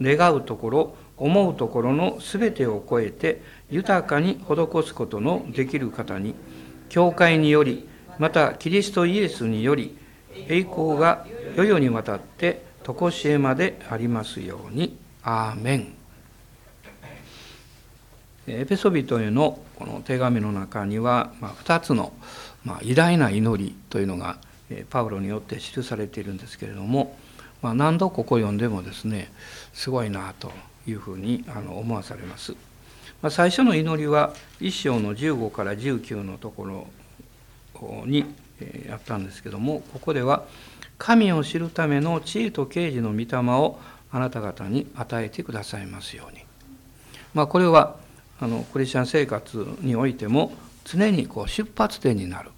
願うところ思うところの全てを超えて豊かに施すことのできる方に教会によりまたキリストイエスにより栄光が世々にわたって常しえまでありますように。アーメン。エペソビトへのこの手紙の中には、ま、2つの、ま、偉大な祈りというのがパウロによって記されているんですけれども、まあ、何度ここ読んでもですねすごいなというふうにあの思わされます。まあ、最初の祈りは一章の15から19のところにあったんですけどもここでは「神を知るための知恵と啓示の御霊をあなた方に与えてくださいますように」まあ、これはあのクリスチャン生活においても常にこう出発点になる、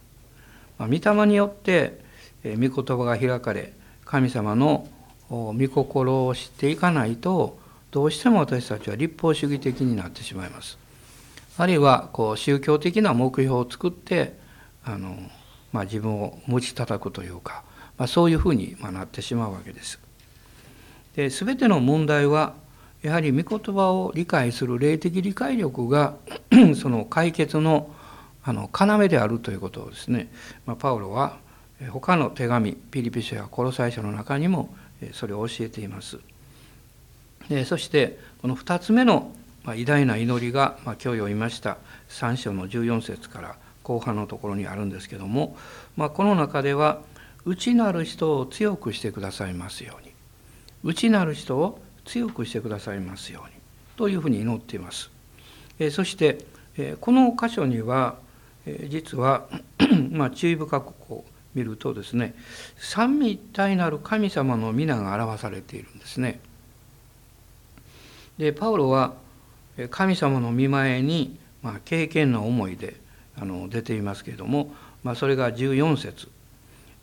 まあ、御霊によって御言葉が開かれ神様の御心を知っていかないとどうしても私たちは立法主義的になってしまいます。あるいはこう宗教的な目標を作ってあの、まあ、自分を持ち叩くというか、まあ、そういうふうになってしまうわけです。で全ての問題はやはり御言葉を理解する霊的理解力が その解決のあの要であるということをですね、まあ、パウロは他の手紙ピリピ書やコロサイ書の中にもそれを教えています。そしてこの2つ目の偉大な祈りが、まあ、今日読みました3章の14節から後半のところにあるんですけども、ま、この中では内なる人を強くしてくださいますように内なる人を強くしてくださいますようにというふうに祈っています。そしてこの箇所には実は まあ注意深くこう見るとですね三位一体なる神様の皆が表されているんですね。でパウロは神様の見前に、まあ、経験な思いであの出ていますけれども、まあ、それが14節。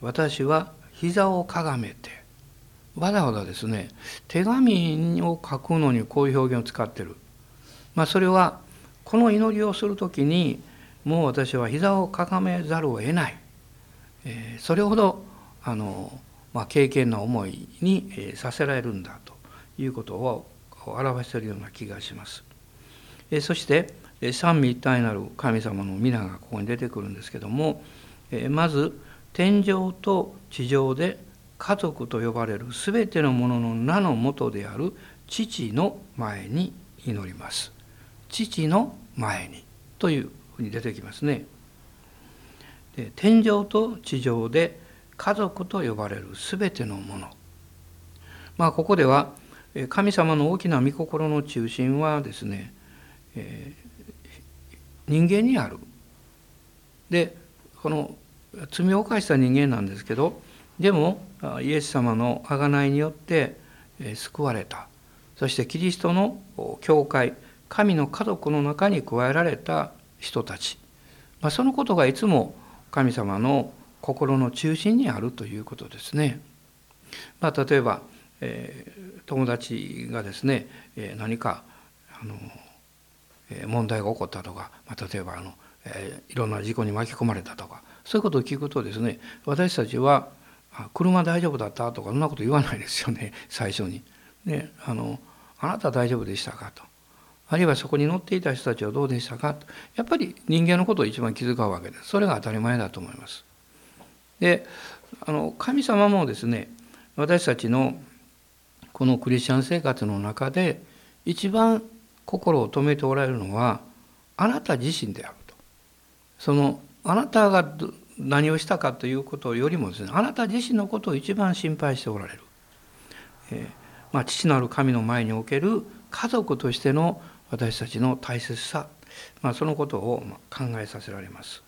私は膝をかがめてわざわざですね手紙を書くのにこういう表現を使ってる、まあ、それはこの祈りをする時にもう私は膝をかがめざるを得ない、え、それほどあの、まあ、経験な思いに、え、させられるんだということを表しているような気がします。え、そして三位一体なる神様の皆がここに出てくるんですけども、え、まず天上と地上で家族と呼ばれる全てのものの名のもとである父の前に祈ります。父の前にというふうに出てきますね。で天上と地上で家族と呼ばれる全てのもの。まあここでは神様の大きな御心の中心はですね、えー、人間にある。でこの罪を犯した人間なんですけどでもイエス様の贖いによって救われたそしてキリストの教会神の家族の中に加えられた人たち、まあ、そのことがいつも神様の心の中心にあるということですね。まあ、例えば、えー、友達がですね、えー、何かあの、えー、問題が起こったとか、まあ、例えばあの、えいろんな事故に巻き込まれたとかそういうことを聞くとですね私たちは車大丈夫だったとかそんなこと言わないですよね最初に。であのあなた大丈夫でしたかとあるいはそこに乗っていた人たちはどうでしたか？とやっぱり人間のことを一番気遣うわけですそれが当たり前だと思います。であの神様もですね私たちのこのクリスチャン生活の中で一番心を止めておられるのはあなた自身であると。そのあなたが何をしたかということよりもですねあなた自身のことを一番心配しておられる、えー、まあ、父なる神の前における家族としての私たちの大切さ、まあ、そのことを考えさせられます、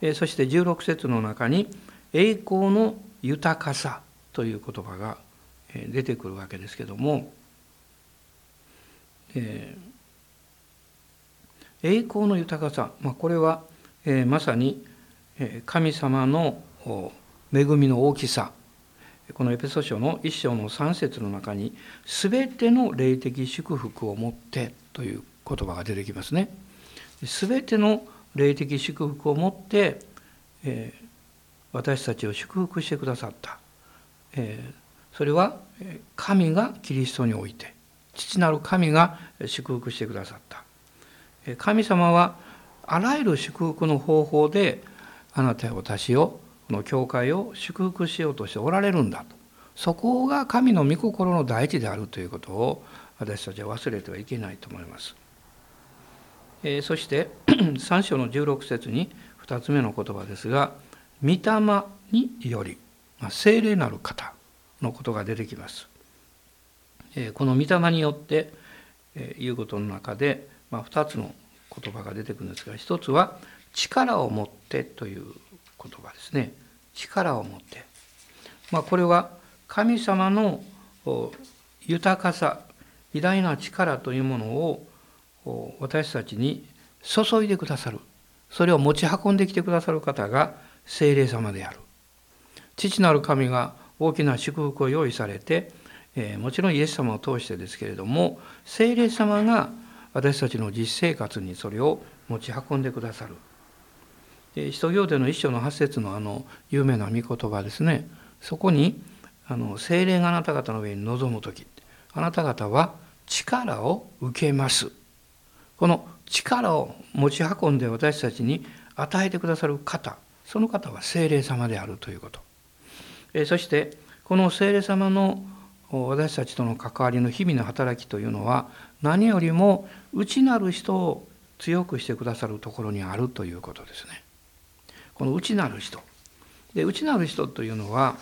え、そして16節の中に「栄光の豊かさ」という言葉が出てくるわけですけども、えー、栄光の豊かさ、まあ、これは、えー、まさに神様の恵みの大きさこのエペソ書の一章の3節の中に「すべての霊的祝福をもって」という言葉が出てきますね。すべての霊的祝福をもって、えー、私たちを祝福してくださった、えー、それは神がキリストにおいて父なる神が祝福してくださった神様はあらゆる祝福の方法であなたや私をの教会を祝福しようとしておられるんだとそこが神の御心の第一であるということを私たちは忘れてはいけないと思います。えー、そして 3章の16節に2つ目の言葉ですが「御霊により」まあ、聖霊なる方のことが出てきます。えー、この御霊によって、えー、いうことの中で、まあ、2つの言葉が出てくるんですが一つは「力を持って」という言葉ですね。力を持って。まあ、これは神様の豊かさ偉大な力というものを私たちに注いでくださるそれを持ち運んできてくださる方が聖霊様である父なる神が大きな祝福を用意されて、えー、もちろんイエス様を通してですけれども聖霊様が私たちの実生活にそれを持ち運んでくださる使徒行伝の一章の八節のあの有名な御言葉ですね。そこにあの精霊があなた方の上に臨む時あなた方は力を受けます。この力を持ち運んで私たちに与えてくださる方その方は精霊様であるということ。えそしてこの精霊様の私たちとの関わりの日々の働きというのは何よりも内なる人を強くしてくださるところにあるということですね。この内なる人で内なる人というのは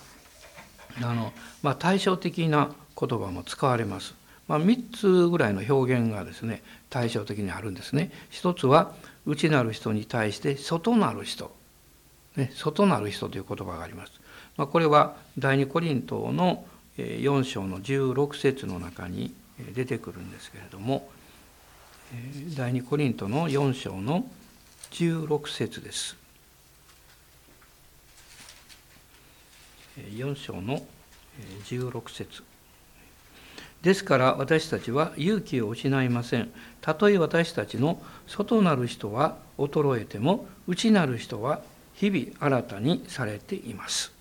あの、まあ、対照的な言葉も使われます。まあ、3つぐらいの表現がですね対照的にあるんですね。一つは内なる人に対して外なる人、ね、外なる人という言葉があります。まあ、これは第二コリントの4章の16節の中に出てくるんですけれども第二コリントの4章の16節です。4章の16節ですから私たちは勇気を失いません。たとえ私たちの外なる人は衰えても内なる人は日々新たにされています。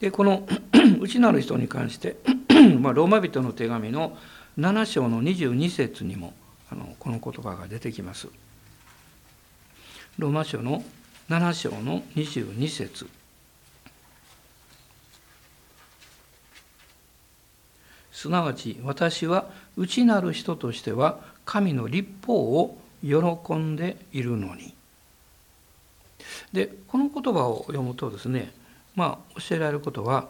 でこの 内なる人に関して まあ、ローマ人の手紙の7章の22節にもあのこの言葉が出てきます。ローマ書の7章の22節すなわち私は内なる人としては神の立法を喜んでいるのに。でこの言葉を読むとですねまあ教えられることは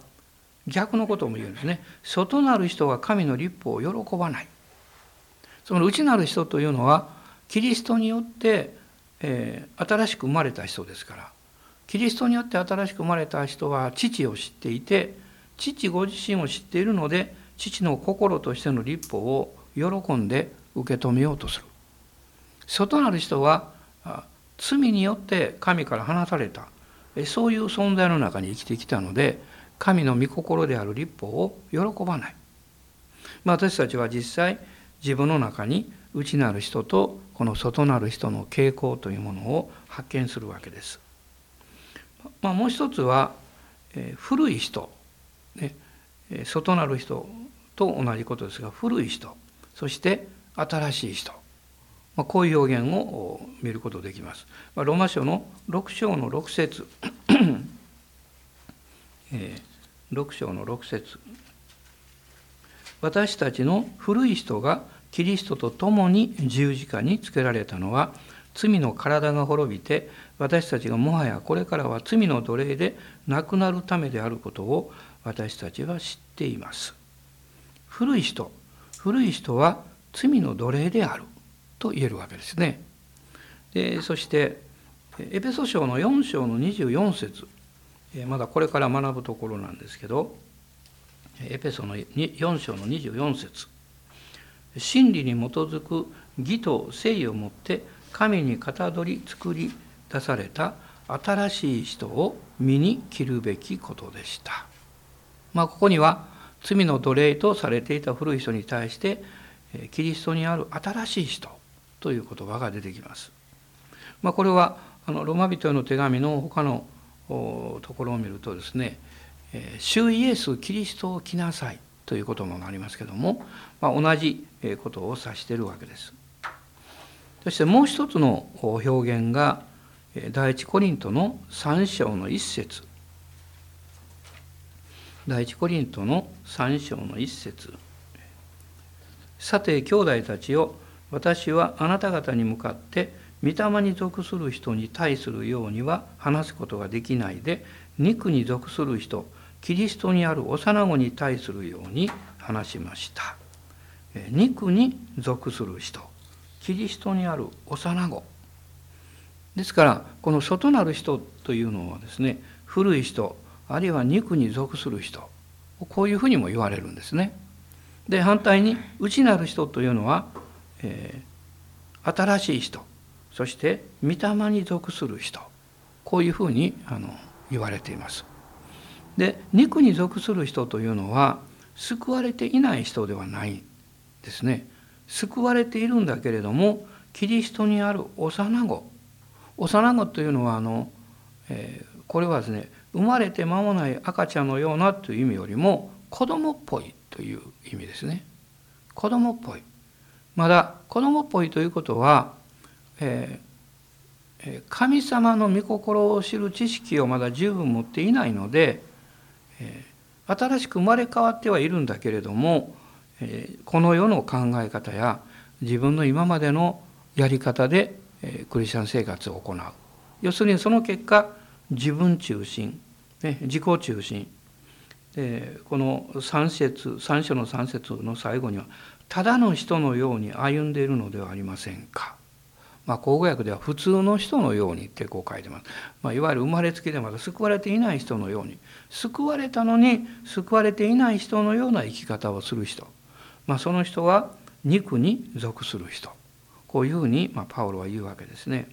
逆のことも言うんですね。外なる人は神の立法を喜ばない。その内なる人というのはキリストによって、えー、新しく生まれた人ですからキリストによって新しく生まれた人は父を知っていて父ご自身を知っているので父の心としての立法を喜んで受け止めようとする。外なる人は罪によって神から放たれた。そういう存在の中に生きてきたので神の御心である立法を喜ばない、まあ、私たちは実際自分の中に内なる人とこの外なる人の傾向というものを発見するわけです。まあ、もう一つは、えー、古い人、ね、外なる人と同じことですが古い人そして新しい人、まあ、こういう表現を見ることできます。まあ、ローマ書の6章の6節 えー、6章の6節私たちの古い人がキリストと共に十字架につけられたのは罪の体が滅びて私たちがもはやこれからは罪の奴隷でなくなるためであることを私たちは知っています。古い人古い人は罪の奴隷であると言えるわけですね。でそしてエペソ書の4章の24節まだこれから学ぶところなんですけどエペソの4章の24節真理に基づく義と誠意をもって神にかたどり作り出された新しい人を身に着るべきことでした。まあ、ここには罪の奴隷とされていた古い人に対してキリストにある新しい人という言葉が出てきます。まあ、これはあのロマ人への手紙の他のところを見るとですね「主イエス・キリストを来なさい」ということもありますけども、まあ、同じことを指しているわけです。そしてもう一つの表現が第一コリントの3章の一節第一コリントの3章の一節。さて兄弟たちよ私はあなた方に向かって御霊に属する人に対するようには話すことができないで肉に属する人キリストにある幼子に対するように話しました。肉に属する人キリストにある幼子。ですからこの外なる人というのはですね古い人あるいは肉に属する人こういうふうにも言われるんですね。で反対に内なる人というのは、えー、新しい人そして御霊に属する人こういうふうにあの言われています。で肉に属する人というのは救われていない人ではないですね。救われているんだけれどもキリストにある幼子幼子というのはあの、えー、これはですね生まれて間もない赤ちゃんのようなという意味よりも子供っぽいという意味ですね。子供っぽい。まだ子供っぽいということは、えー、神様の御心を知る知識をまだ十分持っていないので、えー、新しく生まれ変わってはいるんだけれども、えー、この世の考え方や自分の今までのやり方で、えクリスチャン生活を行う。要するにその結果自分中心、ね、自己中心。でこの3節3章の3節の最後には「ただの人のように歩んでいるのではありませんか」まあ、口語訳では「普通の人のように」ってこう書いてます、まあ、いわゆる生まれつきでまだ救われていない人のように救われたのに救われていない人のような生き方をする人、まあ、その人は肉に属する人。こういうふうに、ま、パウロは言うわけですね。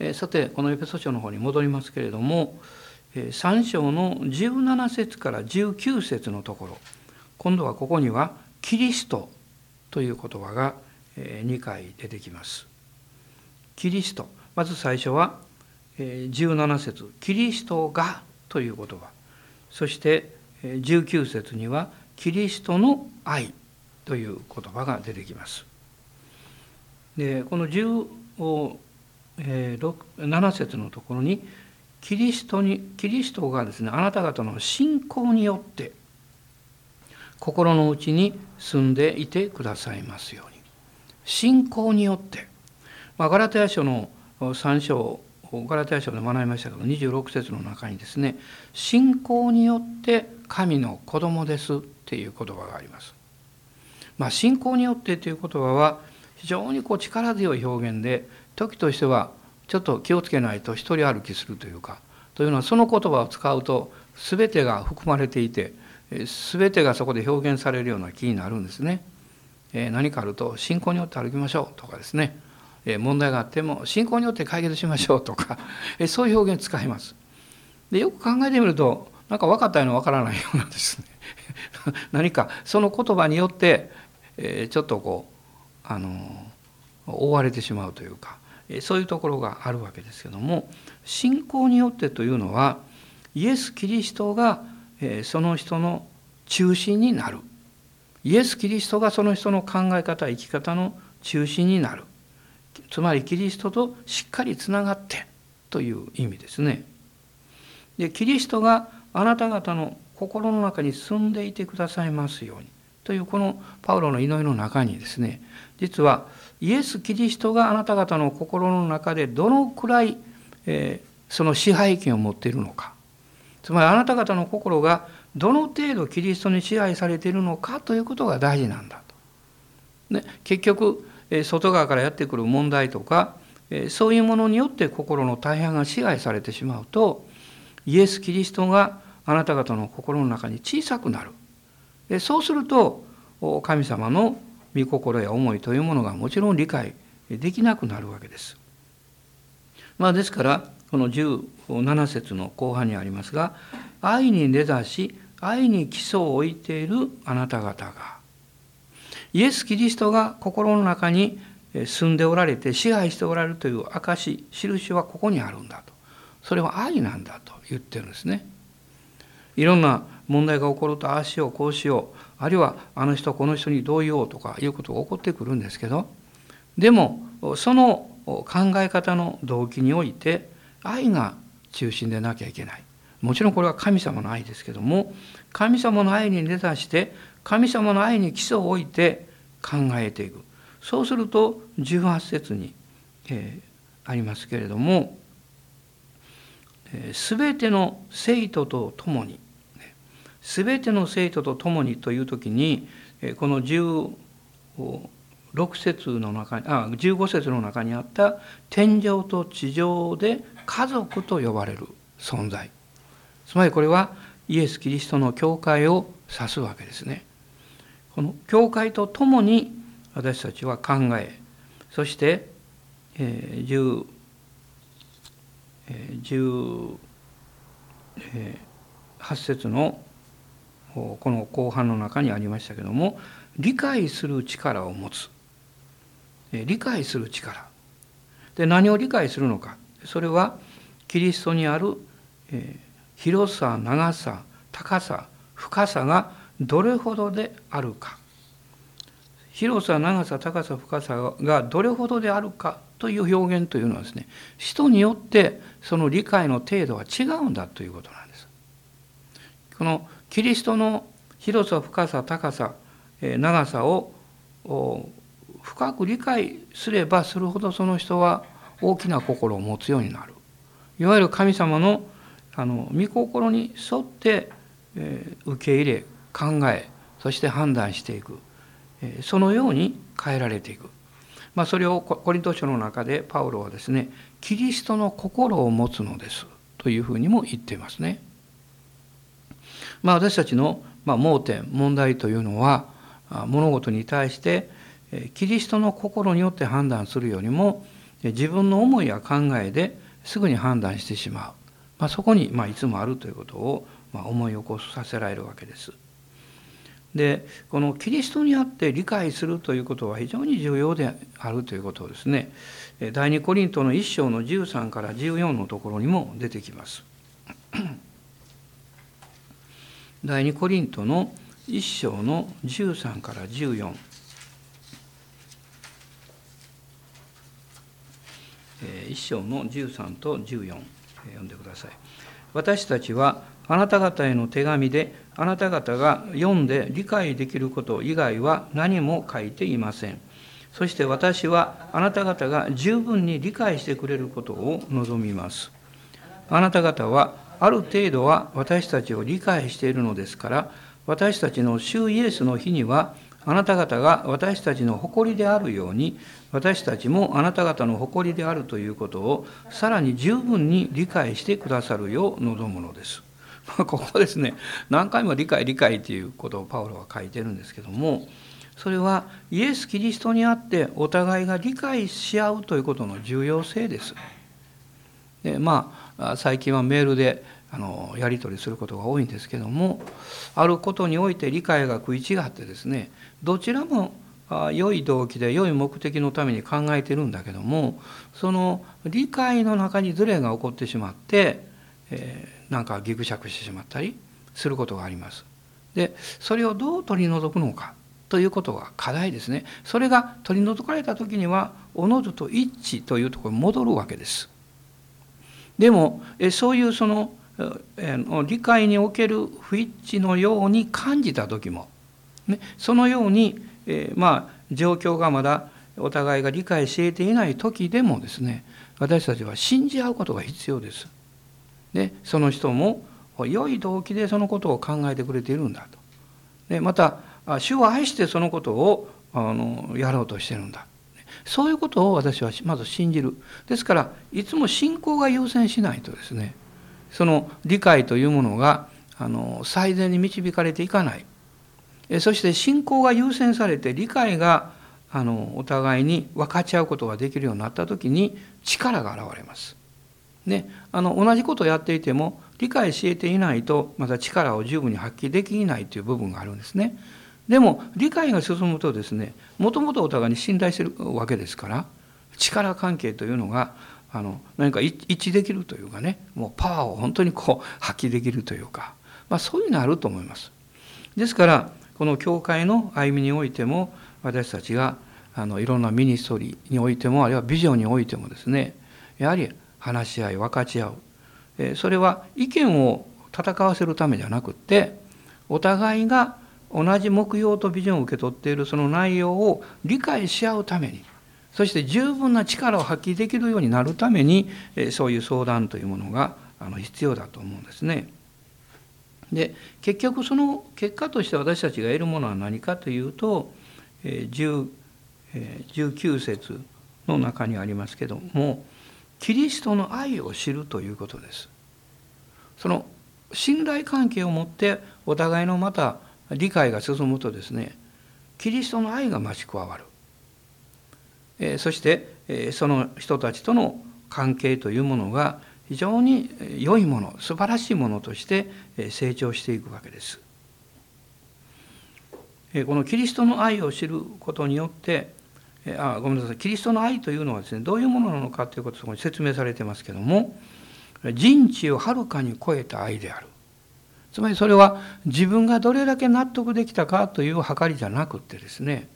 えさてこのエペソ書の方に戻りますけれども3章の17節から19節のところ今度はここには「キリスト」という言葉が2回出てきます。キリストまず最初は17節キリストが」という言葉そして19節には「キリストの愛」という言葉が出てきます。でこのえー、7節のところにキリストにキリストがですねあなた方の信仰によって心の内に住んでいてくださいますように信仰によって、まあ、ガラテヤ書の3章ガラテヤ書で学びましたけど26節の中にですね「信仰によって神の子供です」っていう言葉があります。まあ、信仰によってという言葉は非常にこう力強い表現で時としてはちょっと気をつけないと一人歩きするというかというのはその言葉を使うと全てが含まれていて全てがそこで表現されるような気になるんですね。え何かあると信仰によって歩きましょうとかですねえ問題があっても信仰によって解決しましょうとか えそういう表現使います。でよく考えてみるとなんか分かったような分からないようなんですね 何かその言葉によってえちょっとこうあの覆われてしまうというかそういうところがあるわけですけども信仰によってというのはイエス・キリストがその人の中心になるイエス・キリストがその人の考え方生き方の中心になるつまりキリストとしっかりつながってという意味ですね。でキリストがあなた方の心の中に住んでいてくださいますようにというこのパウロの祈りの中にですね実はイエス・キリストがあなた方の心の中でどのくらい、えー、その支配権を持っているのかつまりあなた方の心がどの程度キリストに支配されているのかということが大事なんだと。ね、結局、えー、外側からやってくる問題とか、えー、そういうものによって心の大半が支配されてしまうとイエス・キリストがあなた方の心の中に小さくなる。そうすると神様の御心や思いというものがもちろん理解できなくなるわけです。まあ、ですからこの17節の後半にありますが「愛に根ざし愛に基礎を置いているあなた方が」イエス・キリストが心の中に住んでおられて支配しておられるという証し印はここにあるんだとそれは愛なんだと言ってるんですね。いろんな問題が起こるとああしようこうしようあるいはあの人この人にどう言おうとかいうことが起こってくるんですけどでもその考え方の動機において愛が中心でなきゃいけない。もちろんこれは神様の愛ですけども神様の愛に根ざして神様の愛に基礎を置いて考えていく。そうすると18節に、えー、ありますけれども「す、べ、ての生徒と共に」すべての生徒と共にという時にこの16節の中にあ15節の中にあった天上と地上で家族と呼ばれる存在つまりこれはイエス・キリストの教会を指すわけですね。この教会とともに私たちは考えそして、えー、18節のこの後半の中にありましたけども理解する力を持つ。理解する力。で何を理解するのか。それはキリストにある、え広さ長さ高さ深さがどれほどであるか。広さ長さ高さ深さがどれほどであるかという表現というのはですね人によってその理解の程度は違うんだということなんです。このキリストの広さ深さ高さ長さを深く理解すればするほどその人は大きな心を持つようになる。いわゆる神様のあの御心に沿って、えー、受け入れ考えそして判断していく、えー、そのように変えられていく、まあ、それをコリント書の中でパウロはですねキリストの心を持つのですというふうにも言っていますね。まあ、私たちの、盲点問題というのは物事に対してキリストの心によって判断するよりも自分の思いや考えですぐに判断してしまうまあ、そこに、まあ、いつもあるということを、思い起こさせられるわけです。でこのキリストにあって理解するということは非常に重要であるということをですね第二コリントの1章の13から14のところにも出てきます。第二コリントの1章の13から14。1章の13と14。読んでください。私たちはあなた方への手紙であなた方が読んで理解できること以外は何も書いていません。そして私はあなた方が十分に理解してくれることを望みます。あなた方はある程度は私たちを理解しているのですから私たちの主イエスの日にはあなた方が私たちの誇りであるように私たちもあなた方の誇りであるということをさらに十分に理解してくださるよう望むのです。ここですね何回も理解理解ということをパウロは書いてるんですけどもそれはイエス・キリストにあってお互いが理解し合うということの重要性です。でまあ最近はメールであのやり取りすることが多いんですけどもあることにおいて理解が食い違ってですねどちらも良い動機で良い目的のために考えてるんだけどもその理解の中にズレが起こってしまって、えー、なんかギクシャクしてしまったりすることがあります。でそれをどう取り除くのかということが課題ですね。それが取り除かれた時にはおのずと一致というところに戻るわけです。でもそういうその理解における不一致のように感じた時もね、そのように、え、まあ状況がまだお互いが理解し得ていない時でもですね私たちは信じ合うことが必要です。でその人も良い動機でそのことを考えてくれているんだと。でまた主を愛してそのことをあのやろうとしてるんだ。そういうことを私はまず信じる。ですからいつも信仰が優先しないとですねその理解というものがあの最善に導かれていかないそして信仰が優先されて理解があのお互いに分かち合うことができるようになった時に力が現れます。ね、あの同じことをやっていても理解し得ていないとまた力を十分に発揮できないという部分があるんですね。でも理解が進むとですねもともとお互いに信頼してるわけですから力関係というのがあの何か一致できるというかねもうパワーを本当にこう発揮できるというかまあ、そういうのあると思います。ですからこの教会の歩みにおいても私たちがあのいろんなミニストリーにおいてもあるいはビジョンにおいてもですねやはり話し合い分かち合う、えそれは意見を戦わせるためじゃなくってお互いが同じ目標とビジョンを受け取っているその内容を理解し合うためにそして十分な力を発揮できるようになるためにそういう相談というものが必要だと思うんですね。で結局その結果として私たちが得るものは何かというと19節の中にありますけどもキリストの愛を知るということです。その信頼関係を持ってお互いのまた理解が進むとですねキリストの愛が増し加わる、えそして、えその人たちとの関係というものが非常に良いもの素晴らしいものとして成長していくわけです。このキリストの愛を知ることによってあごめんなさいキリストの愛というのはですねどういうものなのかということをそこに説明されてますけども人知をはるかに超えた愛であるつまりそれは自分がどれだけ納得できたかという計りじゃなくてですね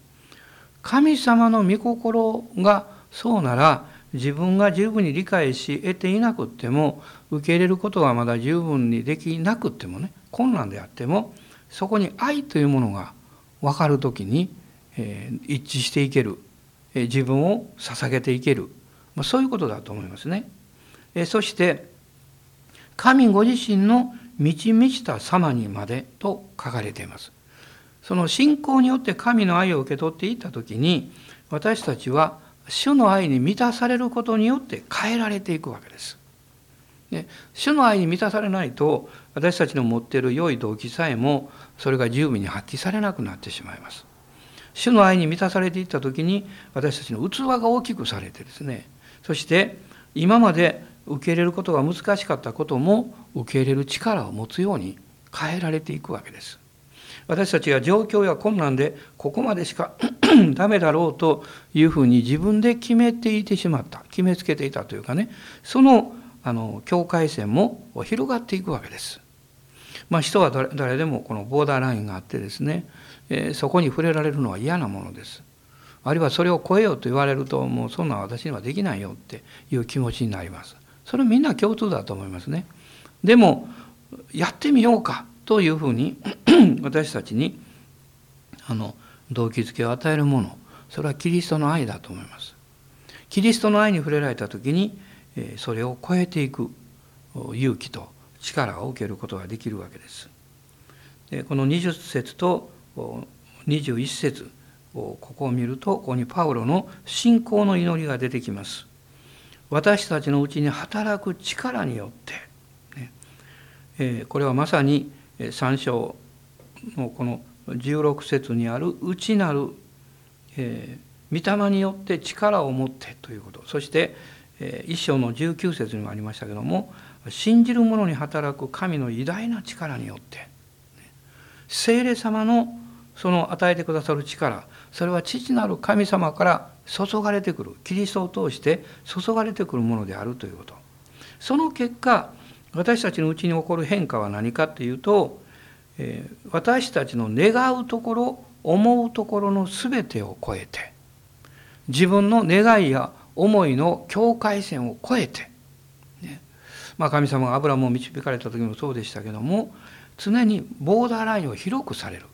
神様の御心がそうなら自分が十分に理解し得ていなくっても受け入れることがまだ十分にできなくってもね困難であってもそこに愛というものが分かる時に、えー、一致していける、えー、自分を捧げていける、まあ、そういうことだと思いますね。えー、そして神ご自身の満ち満ちた様にまでと書かれています。その信仰によって神の愛を受け取っていった時に私たちは主の愛に満たされることによって変えられていくわけです。で主の愛に満たされないと私たちの持っている良い動機さえもそれが十分に発揮されなくなってしまいます。主の愛に満たされていった時に私たちの器が大きくされてですねそして今まで受け入れることが難しかったことも受け入れる力を持つように変えられていくわけです。私たちが状況や困難でここまでしか ダメだろうというふうに自分で決めていてしまった決めつけていたというかねそのあの境界線も広がっていくわけです。まあ、人は誰でもこのボーダーラインがあってですね、えー、そこに触れられるのは嫌なものです。あるいはそれを超えようと言われるともうそんな私にはできないよっていう気持ちになります。それみんな共通だと思いますね。でもやってみようかというふうに 私たちにあの動機づけを与えるものそれはキリストの愛だと思います。キリストの愛に触れられた時にそれを超えていく勇気と力を受けることができるわけです。でこの20節と21節ここを見るとここにパウロの信仰の祈りが出てきます。私たちのうちに働く力によって、これはまさに3章のこの16節にある内なる、えー、御霊によって力を持ってということ。そして、えー、1章の19節にもありましたけども信じる者に働く神の偉大な力によって。聖霊様のその与えてくださる力それは父なる神様から注がれてくる。キリストを通して注がれてくるものであるということ。その結果私たちのうちに起こる変化は何かというと、えー、私たちの願うところ思うところの全てを超えて自分の願いや思いの境界線を超えて、ね。まあ、神様がアブラムを導かれた時もそうでしたけども常にボーダーラインを広くされる。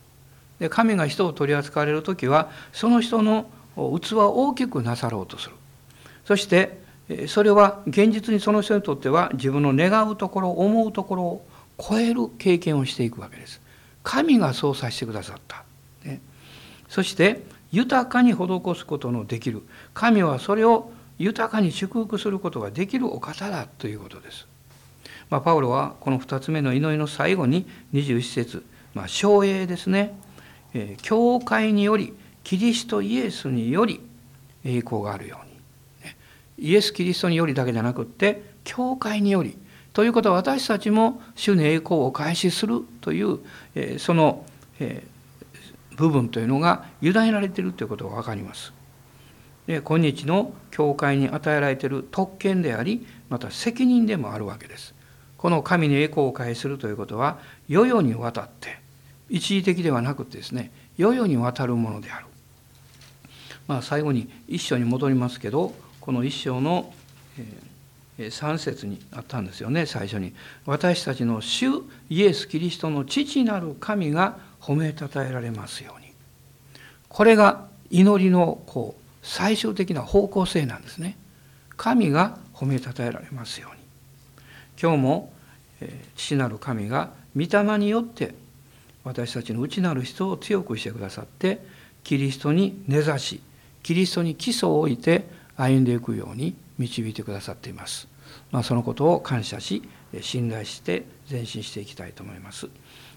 で神が人を取り扱われる時はその人の器を大きくなさろうとする。そしてそれは現実にその人にとっては自分の願うところ思うところを超える経験をしていくわけです。神がそうさせてくださった、ね、そして豊かに施すことのできる。神はそれを豊かに祝福することができるお方だということです、まあ、パウロはこの2つ目の祈りの最後に21節。まあ、省営ですね、えー、教会によりキリストイエスにより栄光があるように。イエス・キリストによりだけじゃなくって教会によりということは私たちも主に栄光を開始するという、えその、え部分というのが委ねられているということが分かります。で今日の教会に与えられている特権でありまた責任でもあるわけです。この神に栄光を返するということは世々にわたって一時的ではなくてですね世々にわたるものである。まあ、最後に一章に戻りますけどこの一章の3節にあったんですよね最初に「私たちの主イエス・キリストの父なる神が褒めたたえられますように」これが祈りのこう最終的な方向性なんですね。神が褒めたたえられますように。今日も父なる神が御霊によって私たちの内なる人を強くしてくださってキリストに根ざしキリストに基礎を置いて歩んでいくように導いてくださっています。まあ、そのことを感謝し信頼して前進していきたいと思います。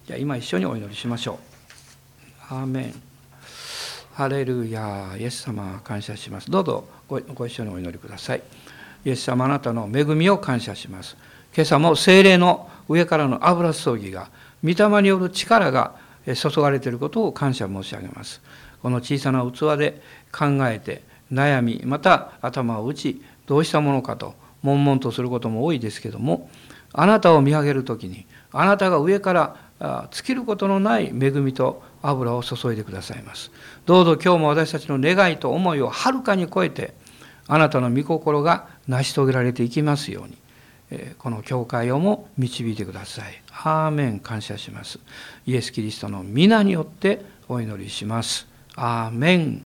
じゃあ今一緒にお祈りしましょう。アーメン。ハレルヤイエス様感謝します。どうぞご一緒にお祈りください。イエス様あなたの恵みを感謝します。今朝も精霊の上からの油注ぎが御霊による力が注がれていることを感謝申し上げます。この小さな器で考えて悩みまた頭を打ちどうしたものかと悶々とすることも多いですけどもあなたを見上げる時にあなたが上から尽きることのない恵みと油を注いでくださいますどうぞ今日も私たちの願いと思いをはるかに超えてあなたの御心が成し遂げられていきますようにこの教会をも導いてください。アーメン感謝します。イエス・キリストの皆によってお祈りします。アーメン